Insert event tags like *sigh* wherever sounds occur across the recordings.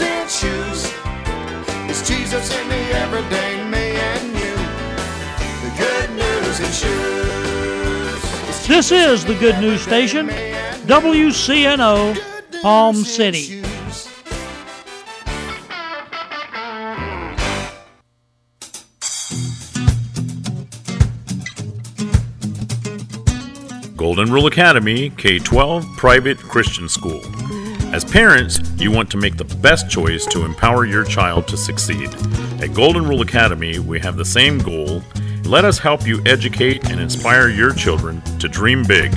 in shoes. It's Jesus in the everyday me and you. The good news in shoes. This is the Good News Station, me and you. WCNO, news Palm City. Golden Rule Academy K 12 Private Christian School. As parents, you want to make the best choice to empower your child to succeed. At Golden Rule Academy, we have the same goal. Let us help you educate and inspire your children to dream big.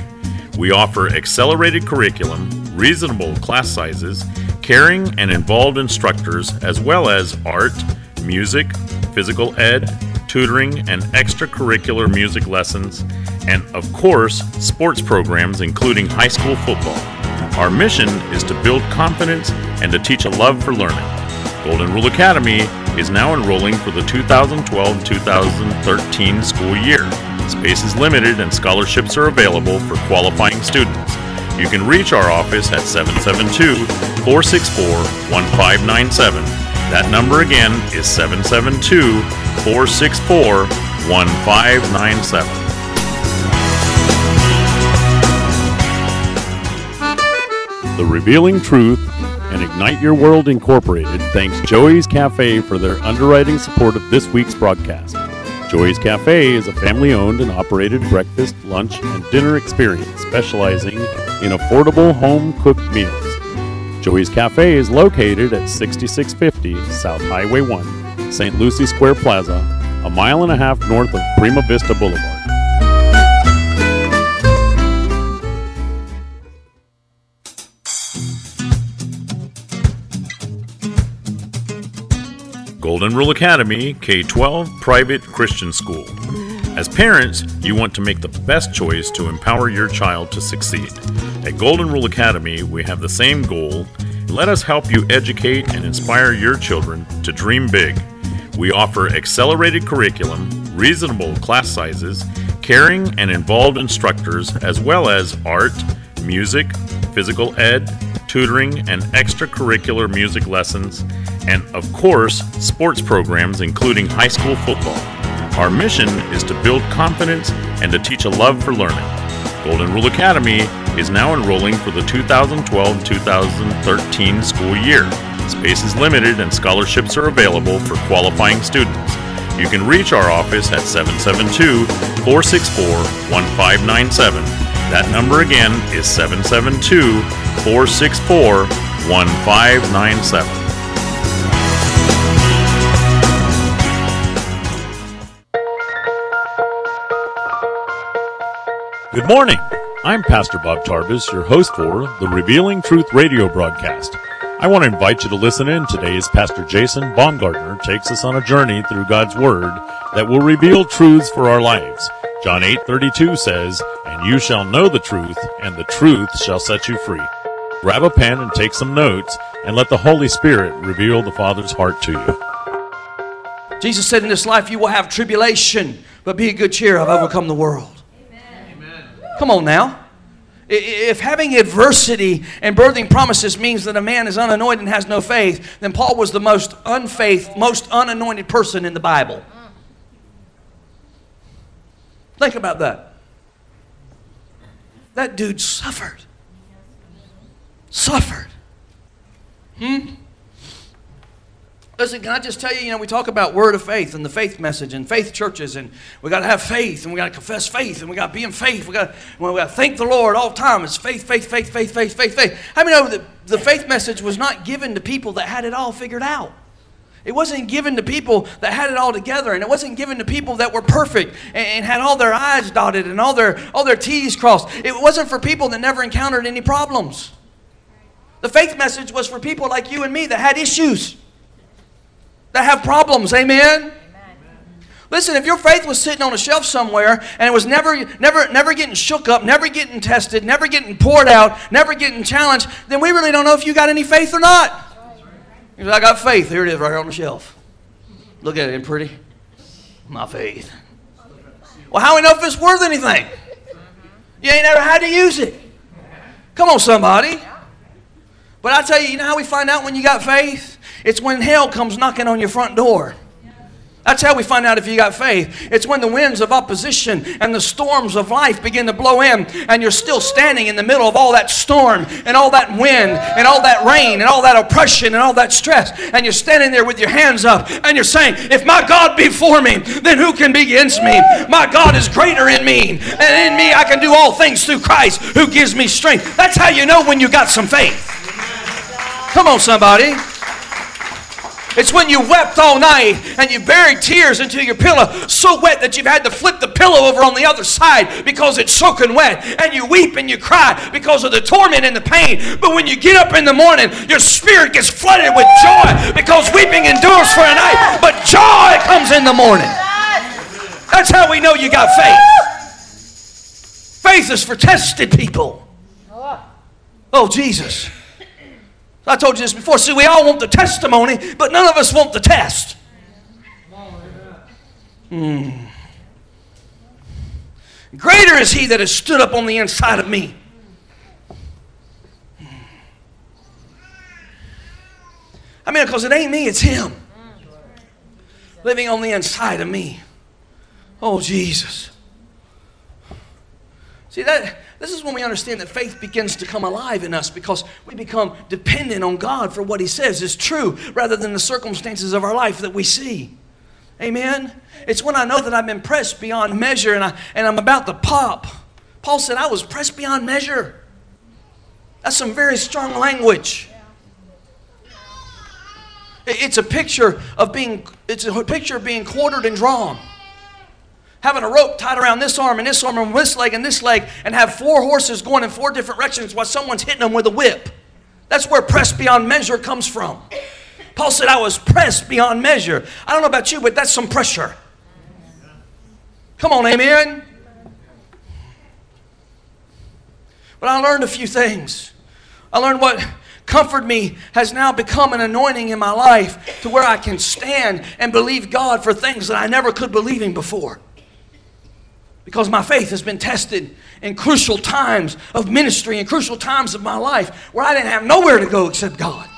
We offer accelerated curriculum, reasonable class sizes, caring and involved instructors, as well as art, music, physical ed, tutoring, and extracurricular music lessons, and of course, sports programs including high school football. Our mission is to build confidence and to teach a love for learning. Golden Rule Academy is now enrolling for the 2012 2013 school year. Space is limited and scholarships are available for qualifying students. You can reach our office at 772 464 1597. That number again is 772 The Revealing Truth and Ignite Your World Incorporated thanks Joey's Cafe for their underwriting support of this week's broadcast. Joey's Cafe is a family owned and operated breakfast, lunch, and dinner experience specializing in affordable home cooked meals. Joey's Cafe is located at 6650 South Highway 1, St. Lucie Square Plaza, a mile and a half north of Prima Vista Boulevard. Golden Rule Academy K 12 Private Christian School. As parents, you want to make the best choice to empower your child to succeed. At Golden Rule Academy, we have the same goal. Let us help you educate and inspire your children to dream big. We offer accelerated curriculum, reasonable class sizes, caring and involved instructors, as well as art, music, physical ed, tutoring, and extracurricular music lessons, and of course, sports programs including high school football. Our mission is to build confidence and to teach a love for learning. Golden Rule Academy is now enrolling for the 2012 2013 school year. Space is limited and scholarships are available for qualifying students. You can reach our office at 772 464 1597. That number again is 772 464 1597. Good morning. I'm Pastor Bob Tarbus, your host for the Revealing Truth radio broadcast. I want to invite you to listen in today as Pastor Jason Baumgartner takes us on a journey through God's Word that will reveal truths for our lives. John 8:32 says, "And you shall know the truth, and the truth shall set you free." Grab a pen and take some notes, and let the Holy Spirit reveal the Father's heart to you. Jesus said, In this life you will have tribulation, but be of good cheer, I've overcome the world. Come on now. If having adversity and birthing promises means that a man is unanointed and has no faith, then Paul was the most unfaith, most unanointed person in the Bible. Think about that. That dude suffered. Suffered. Hmm? Listen, can I just tell you, you know, we talk about word of faith and the faith message and faith churches, and we got to have faith, and we got to confess faith, and we got to be in faith. We got to we to thank the Lord all the time. It's faith, faith, faith, faith, faith, faith, faith. How many know that the faith message was not given to people that had it all figured out? It wasn't given to people that had it all together, and it wasn't given to people that were perfect and, and had all their I's dotted and all their all their T's crossed. It wasn't for people that never encountered any problems. The faith message was for people like you and me that had issues that have problems. Amen. Listen, if your faith was sitting on a shelf somewhere and it was never, never, never getting shook up, never getting tested, never getting poured out, never getting challenged, then we really don't know if you got any faith or not. You say, I got faith. Here it is, right here on the shelf. Look at it, ain't pretty? My faith. Well, how do we know if it's worth anything? You ain't never had to use it. Come on, somebody. But I tell you, you know how we find out when you got faith? It's when hell comes knocking on your front door. That's how we find out if you got faith. It's when the winds of opposition and the storms of life begin to blow in, and you're still standing in the middle of all that storm and all that wind and all that rain and all that oppression and all that stress. And you're standing there with your hands up and you're saying, If my God be for me, then who can be against me? My God is greater in me, and in me I can do all things through Christ who gives me strength. That's how you know when you got some faith. Come on, somebody. It's when you wept all night and you buried tears into your pillow so wet that you've had to flip the pillow over on the other side because it's soaking wet. And you weep and you cry because of the torment and the pain. But when you get up in the morning, your spirit gets flooded with joy because weeping endures for a night, but joy comes in the morning. That's how we know you got faith. Faith is for tested people. Oh, Jesus. I told you this before. See, we all want the testimony, but none of us want the test. Hmm. Greater is he that has stood up on the inside of me. I mean, because it ain't me, it's him living on the inside of me. Oh, Jesus. See, that, this is when we understand that faith begins to come alive in us because we become dependent on God for what He says is true rather than the circumstances of our life that we see. Amen? It's when I know that I've been pressed beyond measure and, I, and I'm about to pop. Paul said, I was pressed beyond measure. That's some very strong language. It's a picture of being, it's a picture of being quartered and drawn having a rope tied around this arm and this arm and this leg and this leg and have four horses going in four different directions while someone's hitting them with a whip. That's where pressed beyond measure comes from. Paul said, I was pressed beyond measure. I don't know about you, but that's some pressure. Come on, amen. But I learned a few things. I learned what comfort me has now become an anointing in my life to where I can stand and believe God for things that I never could believe Him before because my faith has been tested in crucial times of ministry and crucial times of my life where I didn't have nowhere to go except God.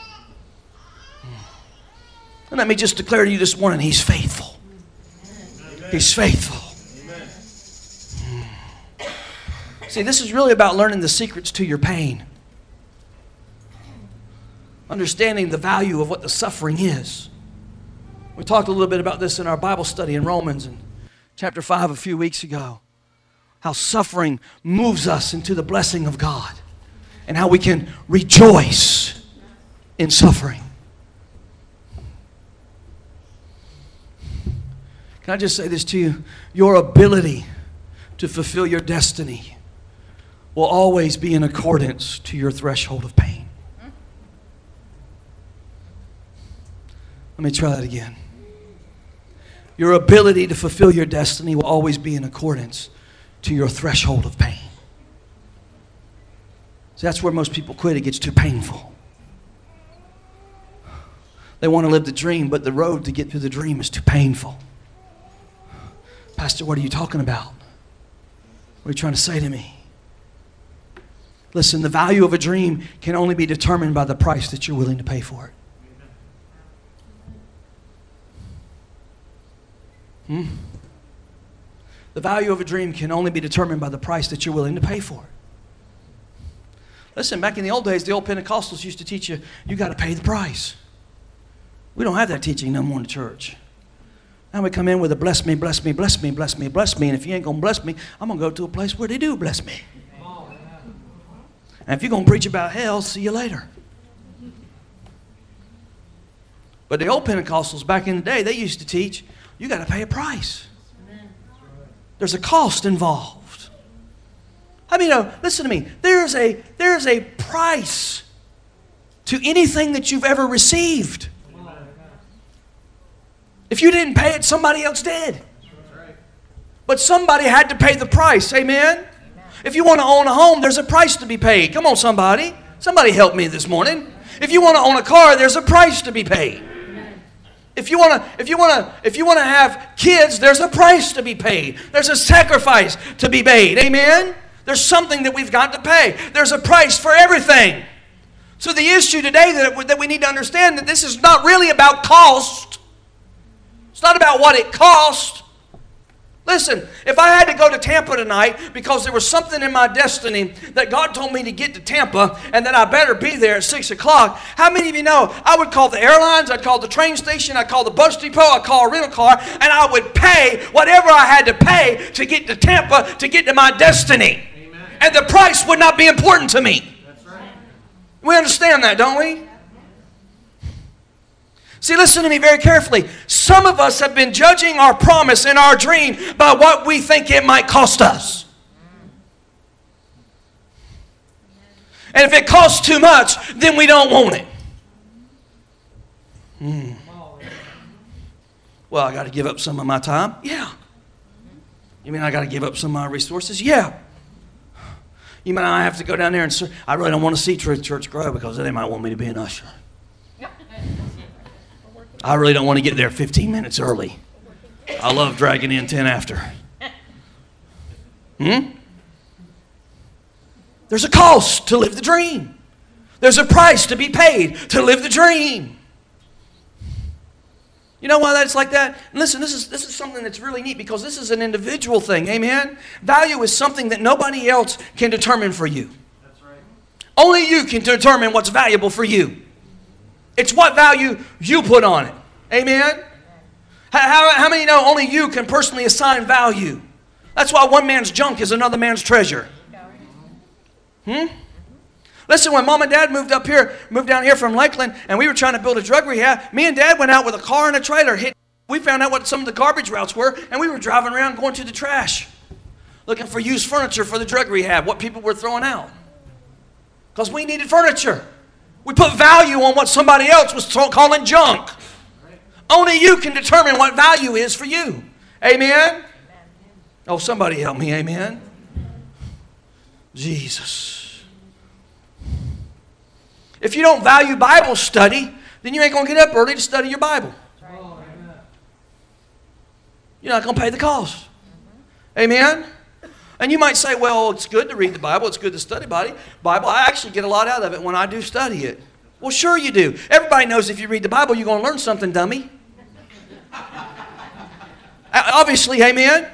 And let me just declare to you this morning He's faithful. He's faithful. See, this is really about learning the secrets to your pain, understanding the value of what the suffering is. We talked a little bit about this in our Bible study in Romans and chapter 5 a few weeks ago. How suffering moves us into the blessing of God and how we can rejoice in suffering. Can I just say this to you? Your ability to fulfill your destiny will always be in accordance to your threshold of pain. Let me try that again. Your ability to fulfill your destiny will always be in accordance to your threshold of pain. So that's where most people quit. It gets too painful. They want to live the dream, but the road to get to the dream is too painful. Pastor, what are you talking about? What are you trying to say to me? Listen, the value of a dream can only be determined by the price that you're willing to pay for it. Hmm? The value of a dream can only be determined by the price that you're willing to pay for it. Listen, back in the old days, the old Pentecostals used to teach you, you got to pay the price. We don't have that teaching no more in the church. Now we come in with a bless me, bless me, bless me, bless me, bless me. And if you ain't going to bless me, I'm going to go to a place where they do bless me. And if you're going to preach about hell, see you later. But the old Pentecostals back in the day, they used to teach you got to pay a price. There's a cost involved. I mean, uh, listen to me. There's a, there's a price to anything that you've ever received. If you didn't pay it, somebody else did. But somebody had to pay the price. Amen? If you want to own a home, there's a price to be paid. Come on, somebody. Somebody help me this morning. If you want to own a car, there's a price to be paid. If you want to if you want to if you want to have kids, there's a price to be paid. There's a sacrifice to be made. Amen. There's something that we've got to pay. There's a price for everything. So the issue today that, that we need to understand that this is not really about cost. It's not about what it costs. Listen, if I had to go to Tampa tonight because there was something in my destiny that God told me to get to Tampa and that I better be there at 6 o'clock, how many of you know I would call the airlines, I'd call the train station, I'd call the bus depot, I'd call a rental car, and I would pay whatever I had to pay to get to Tampa to get to my destiny. Amen. And the price would not be important to me. Right. We understand that, don't we? See, listen to me very carefully. Some of us have been judging our promise and our dream by what we think it might cost us. And if it costs too much, then we don't want it. Hmm. Well, I got to give up some of my time? Yeah. You mean I got to give up some of my resources? Yeah. You mean I have to go down there and serve? I really don't want to see Truth Church grow because they might want me to be an usher. I really don't want to get there 15 minutes early. I love dragging in 10 after. Hmm? There's a cost to live the dream. There's a price to be paid to live the dream. You know why that's like that? And listen, this is, this is something that's really neat because this is an individual thing. Amen? Value is something that nobody else can determine for you. That's right. Only you can determine what's valuable for you. It's what value you put on it. Amen? How, how many know only you can personally assign value? That's why one man's junk is another man's treasure. Hmm? Listen, when mom and dad moved up here, moved down here from Lakeland, and we were trying to build a drug rehab, me and dad went out with a car and a trailer. Hit, we found out what some of the garbage routes were, and we were driving around going to the trash, looking for used furniture for the drug rehab, what people were throwing out. Because we needed furniture. We put value on what somebody else was calling junk. Only you can determine what value is for you. Amen? Oh, somebody help me. Amen? Jesus. If you don't value Bible study, then you ain't going to get up early to study your Bible. You're not going to pay the cost. Amen? And you might say, well, it's good to read the Bible, it's good to study Bible. I actually get a lot out of it when I do study it. Well, sure you do. Everybody knows if you read the Bible, you're going to learn something, dummy. Obviously, amen.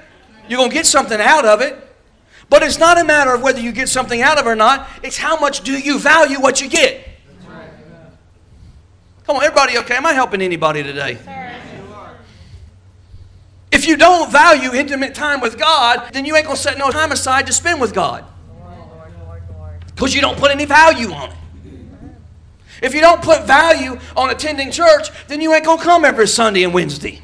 You're going to get something out of it. But it's not a matter of whether you get something out of it or not. It's how much do you value what you get. Come on, everybody okay? Am I helping anybody today? If you don't value intimate time with God, then you ain't going to set no time aside to spend with God. Because you don't put any value on it. If you don't put value on attending church, then you ain't going to come every Sunday and Wednesday.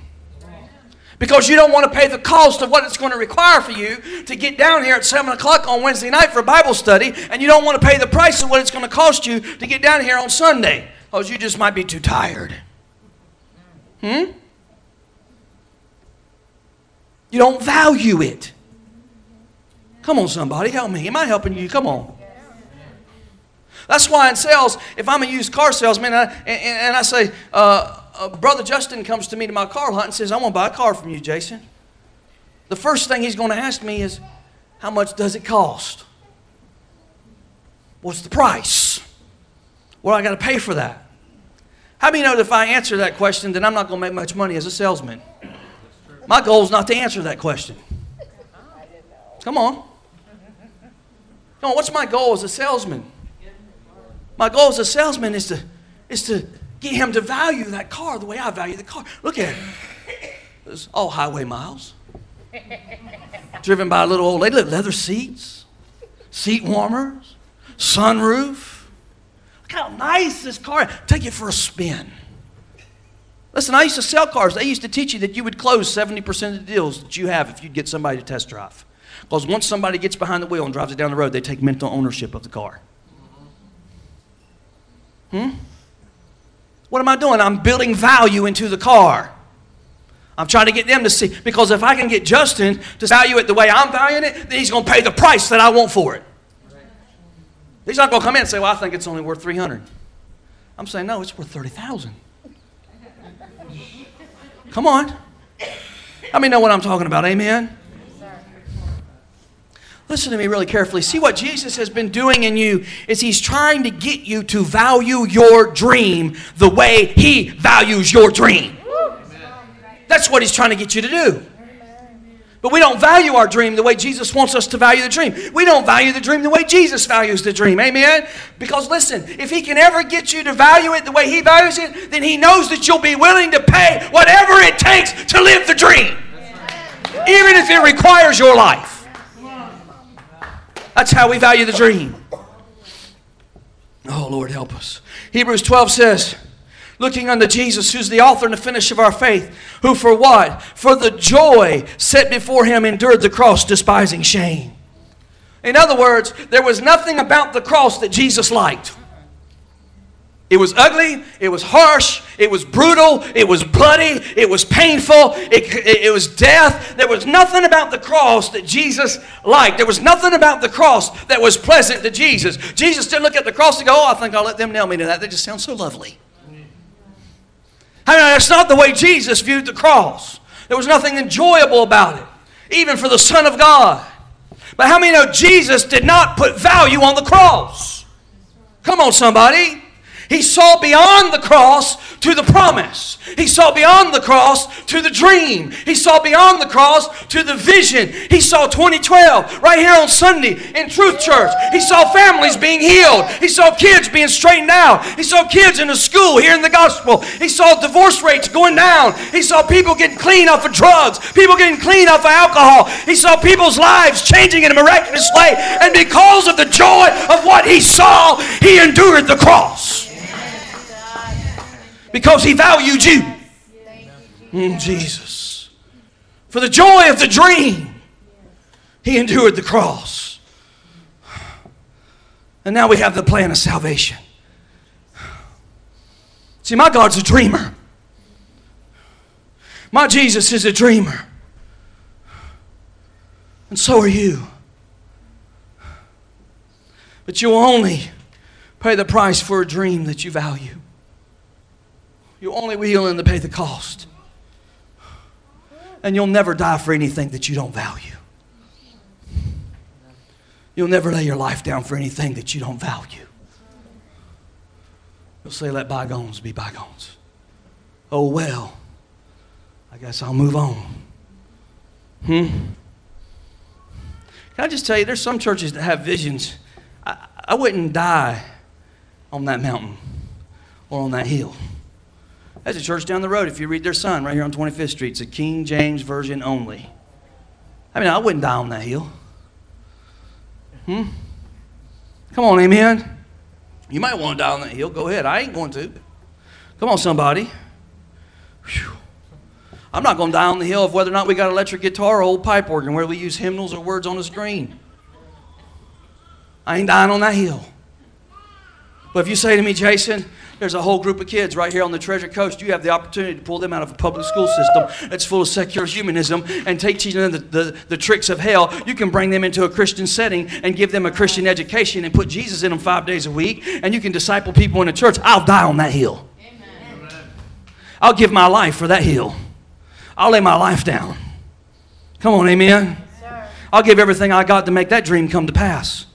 Because you don't want to pay the cost of what it's going to require for you to get down here at 7 o'clock on Wednesday night for Bible study, and you don't want to pay the price of what it's going to cost you to get down here on Sunday. Because you just might be too tired. Hmm? You don't value it. Come on, somebody, help me. Am I helping you? Come on. That's why in sales, if I'm a used car salesman and I, and, and I say, uh, uh, Brother Justin comes to me to my car lot and says, I want to buy a car from you, Jason. The first thing he's going to ask me is, How much does it cost? What's the price? What do I got to pay for that? How many know that if I answer that question, then I'm not going to make much money as a salesman? My goal is not to answer that question. Come on. Come on, what's my goal as a salesman? My goal as a salesman is to, is to get him to value that car the way I value the car. Look at it. It's all highway miles. Driven by a little old lady, leather seats, seat warmers, sunroof. Look how nice this car. Take it for a spin. Listen, I used to sell cars. They used to teach you that you would close 70% of the deals that you have if you'd get somebody to test drive. Because once somebody gets behind the wheel and drives it down the road, they take mental ownership of the car. Hmm? What am I doing? I'm building value into the car. I'm trying to get them to see because if I can get Justin to value it the way I'm valuing it, then he's going to pay the price that I want for it. He's not going to come in and say, "Well, I think it's only worth 300." I'm saying, "No, it's worth 30,000." Come on. Let me know what I'm talking about. Amen. Listen to me really carefully. See what Jesus has been doing in you is he's trying to get you to value your dream the way he values your dream. That's what he's trying to get you to do. But we don't value our dream the way Jesus wants us to value the dream. We don't value the dream the way Jesus values the dream. Amen? Because listen, if he can ever get you to value it the way he values it, then he knows that you'll be willing to pay whatever it takes to live the dream. Even if it requires your life. That's how we value the dream. Oh, Lord, help us. Hebrews 12 says, looking unto Jesus, who's the author and the finish of our faith, who for what? For the joy set before him endured the cross, despising shame. In other words, there was nothing about the cross that Jesus liked. It was ugly, it was harsh, it was brutal, it was bloody, it was painful, it, it, it, was death. There was nothing about the cross that Jesus liked. There was nothing about the cross that was pleasant to Jesus. Jesus didn't look at the cross and go, Oh, I think I'll let them nail me to that. That just sounds so lovely. I mean, that's not the way Jesus viewed the cross. There was nothing enjoyable about it, even for the Son of God. But how many know Jesus did not put value on the cross? Come on, somebody. He saw beyond the cross to the promise. He saw beyond the cross to the dream. He saw beyond the cross to the vision. He saw 2012 right here on Sunday in Truth Church. He saw families being healed. He saw kids being straightened out. He saw kids in the school hearing the gospel. He saw divorce rates going down. He saw people getting clean off of drugs, people getting clean off of alcohol. He saw people's lives changing in a miraculous way. And because of the joy of what he saw, he endured the cross because he valued you. Mm, Jesus. For the joy of the dream, he endured the cross. And now we have the plan of salvation. See, my God's a dreamer. My Jesus is a dreamer. And so are you. But you will only pay the price for a dream that you value. You're only willing to pay the cost. And you'll never die for anything that you don't value. You'll never lay your life down for anything that you don't value. You'll say, let bygones be bygones. Oh, well, I guess I'll move on. Hmm? Can I just tell you, there's some churches that have visions. I, I wouldn't die on that mountain or on that hill. There's a church down the road. If you read their sign right here on 25th Street, it's a King James Version only. I mean, I wouldn't die on that hill. Hmm? Come on, amen. You might want to die on that hill. Go ahead. I ain't going to. Come on, somebody. Whew. I'm not going to die on the hill of whether or not we got electric guitar or old pipe organ where we use hymnals or words on the screen. I ain't dying on that hill. But if you say to me, Jason, there's a whole group of kids right here on the Treasure Coast. You have the opportunity to pull them out of a public school system that's full of secular humanism and take teaching them the, the, the tricks of hell. You can bring them into a Christian setting and give them a Christian education and put Jesus in them five days a week, and you can disciple people in the church. I'll die on that hill. Amen. I'll give my life for that hill. I'll lay my life down. Come on, amen. I'll give everything I got to make that dream come to pass.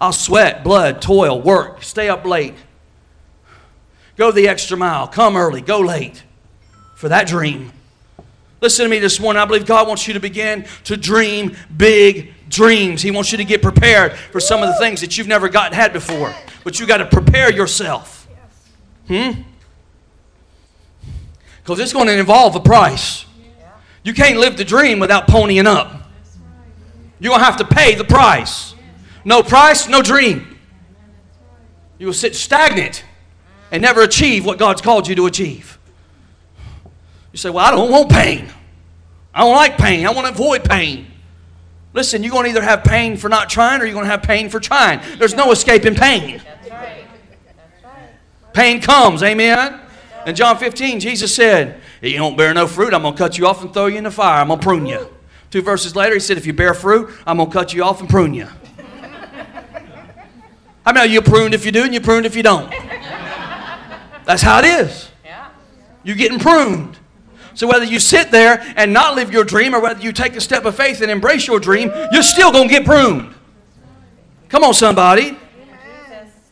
I'll sweat, blood, toil, work, stay up late, Go the extra mile. Come early. Go late for that dream. Listen to me this morning. I believe God wants you to begin to dream big dreams. He wants you to get prepared for some of the things that you've never gotten had before. But you got to prepare yourself. Hmm? Because it's going to involve a price. You can't live the dream without ponying up. You're going to have to pay the price. No price, no dream. You will sit stagnant and never achieve what God's called you to achieve. You say, Well, I don't want pain. I don't like pain. I want to avoid pain. Listen, you're going to either have pain for not trying or you're going to have pain for trying. There's no escaping pain. Pain comes, amen? In John 15, Jesus said, If You don't bear no fruit, I'm going to cut you off and throw you in the fire. I'm going to prune you. Two verses later, he said, If you bear fruit, I'm going to cut you off and prune you. I mean, you're pruned if you do and you're pruned if you don't. That's how it is. Yeah. You're getting pruned. So whether you sit there and not live your dream or whether you take a step of faith and embrace your dream, you're still going to get pruned. Come on, somebody.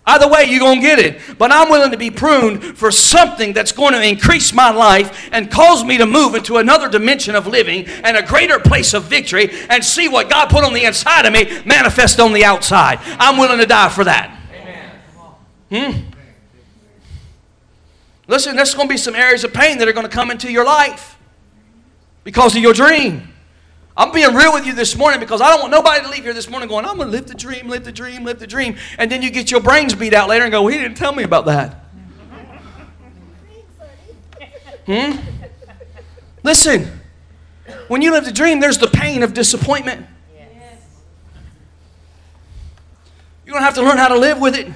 Either way, you're going to get it. But I'm willing to be pruned for something that's going to increase my life and cause me to move into another dimension of living and a greater place of victory and see what God put on the inside of me manifest on the outside. I'm willing to die for that. Amen. Hmm? Listen, there's going to be some areas of pain that are going to come into your life because of your dream. I'm being real with you this morning because I don't want nobody to leave here this morning going, I'm going to live the dream, live the dream, live the dream. And then you get your brains beat out later and go, well, he didn't tell me about that. Hmm? Listen, when you live the dream, there's the pain of disappointment. Yes. You're going to have to learn how to live with it.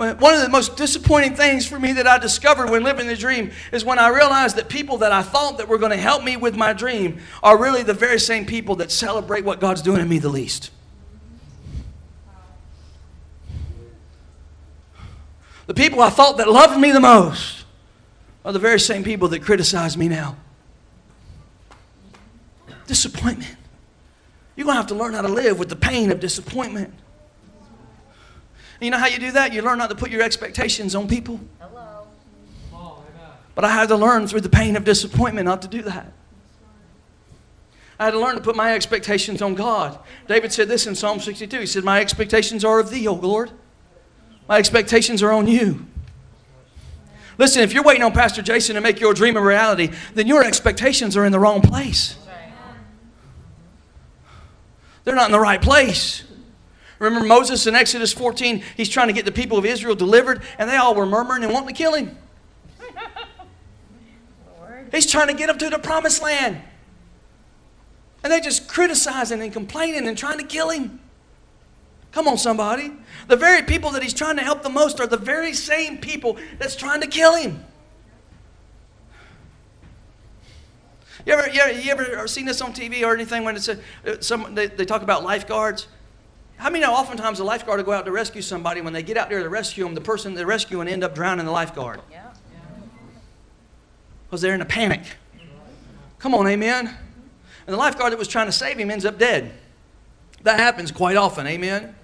One of the most disappointing things for me that I discovered when living the dream is when I realized that people that I thought that were going to help me with my dream are really the very same people that celebrate what God's doing in me the least. The people I thought that loved me the most are the very same people that criticize me now. Disappointment. You're going to have to learn how to live with the pain of disappointment. You know how you do that? You learn not to put your expectations on people. Hello. But I had to learn through the pain of disappointment not to do that. I had to learn to put my expectations on God. David said this in Psalm 62. He said, My expectations are of thee, O Lord. My expectations are on you. Listen, if you're waiting on Pastor Jason to make your dream a reality, then your expectations are in the wrong place. They're not in the right place. Remember Moses in Exodus 14? He's trying to get the people of Israel delivered, and they all were murmuring and wanting to kill him. *laughs* He's trying to get them to the promised land. And they just criticizing and complaining and trying to kill him. Come on, somebody. The very people that he's trying to help the most are the very same people that's trying to kill him. You ever, you ever, you ever seen this on TV or anything when it's a, uh, some, they, they talk about lifeguards? How many know oftentimes a lifeguard will go out to rescue somebody, when they get out there to rescue them, the person they're rescuing end up drowning the lifeguard? Yeah. Because they're in a panic. Come on, amen? And the lifeguard that was trying to save him ends up dead. That happens quite often, amen?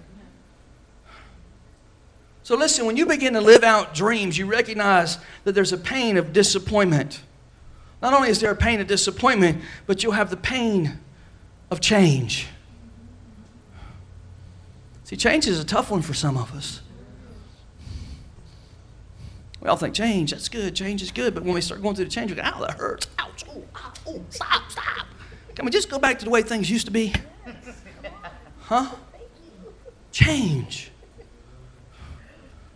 So listen, when you begin to live out dreams, you recognize that there's a pain of disappointment. Not only is there a pain of disappointment, but you'll have the pain of change. See, change is a tough one for some of us. We all think change, that's good, change is good. But when we start going through the change, we go, ow, that hurts. Ouch, oh, oh, stop, stop. Can we just go back to the way things used to be? Huh? Change.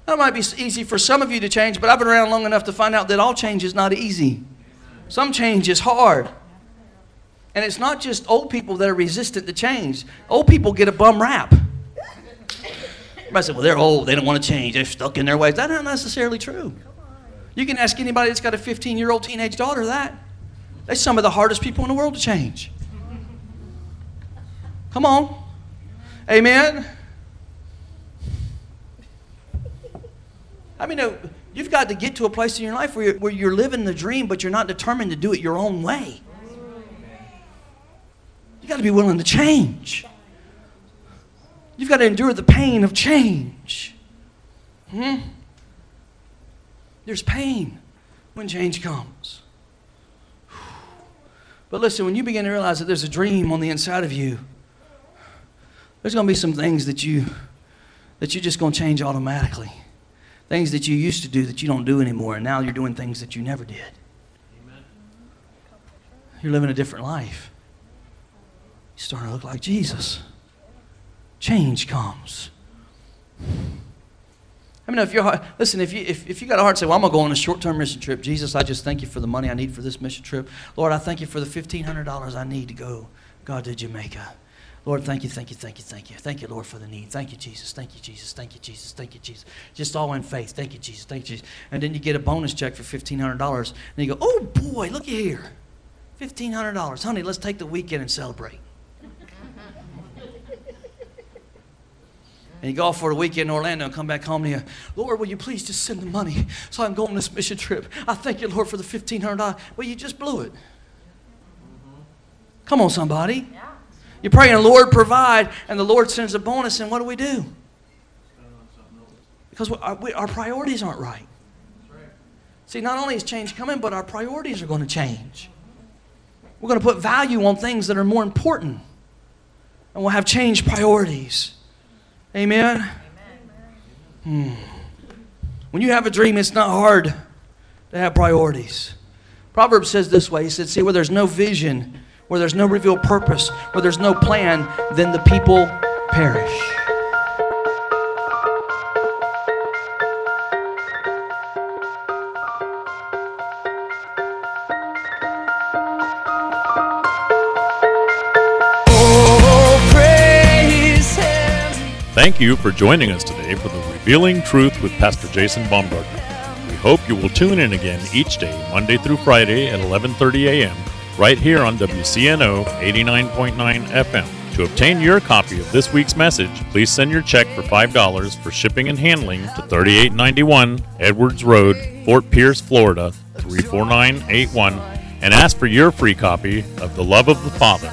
That might be easy for some of you to change, but I've been around long enough to find out that all change is not easy. Some change is hard. And it's not just old people that are resistant to change. Old people get a bum rap. Everybody said, well, they're old. They don't want to change. They're stuck in their ways. That's not necessarily true. You can ask anybody that's got a 15 year old teenage daughter that. They're some of the hardest people in the world to change. Come on. Amen. I mean, you've got to get to a place in your life where you're, where you're living the dream, but you're not determined to do it your own way. You got to be willing to change. You've got to endure the pain of change. Hmm? There's pain when change comes. But listen, when you begin to realize that there's a dream on the inside of you, there's going to be some things that you that you're just going to change automatically. Things that you used to do that you don't do anymore, and now you're doing things that you never did. Amen. You're living a different life. You're starting to look like Jesus change comes. I mean, if you're listen, if you if, if you got a heart, say, "Well, I'm gonna go on a short-term mission trip." Jesus, I just thank you for the money I need for this mission trip. Lord, I thank you for the fifteen hundred dollars I need to go, God, to Jamaica. Lord, thank you, thank you, thank you, thank you. Thank you, Lord, for the need. Thank you, Jesus. Thank you, Jesus. Thank you, Jesus. Thank you, Jesus. Just all in faith. Thank you, Jesus. Thank you, Jesus. And then you get a bonus check for $1,500. And you go, oh, boy, look here. $1,500. Honey, let's take the weekend and celebrate. And you go off for a weekend in Orlando and come back home and you, Lord, will you please just send the money so I can go on this mission trip? I thank you, Lord, for the $1,500. Well, you just blew it. Come on, somebody. You're praying, Lord, provide, and the Lord sends a bonus, and what do we do? Because our, our priorities aren't right. See, not only is change coming, but our priorities are going to change. We're going to put value on things that are more important. And we'll have changed priorities. Amen? Hmm. When you have a dream, it's not hard to have priorities. Proverbs says this way He said, See, where there's no vision, where there's no revealed purpose, where there's no plan, then the people perish. You for joining us today for the Revealing Truth with Pastor Jason Baumgartner. We hope you will tune in again each day, Monday through Friday at 11:30 a.m. right here on WCNO 89.9 FM. To obtain your copy of this week's message, please send your check for $5 for shipping and handling to 3891 Edwards Road, Fort Pierce, Florida 34981 and ask for your free copy of The Love of the Father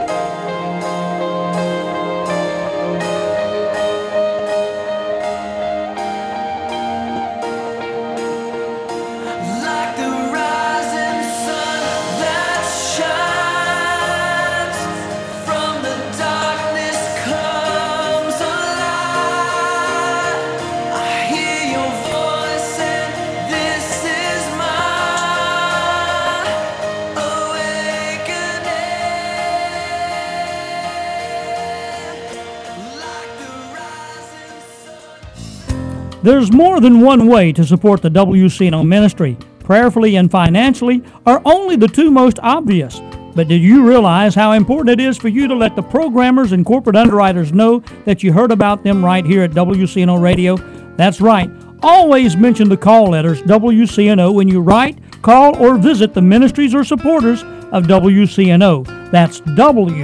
There's more than one way to support the WCNO ministry. Prayerfully and financially are only the two most obvious. But did you realize how important it is for you to let the programmers and corporate underwriters know that you heard about them right here at WCNO Radio? That's right. Always mention the call letters WCNO when you write, call, or visit the ministries or supporters of WCNO. That's WCNO.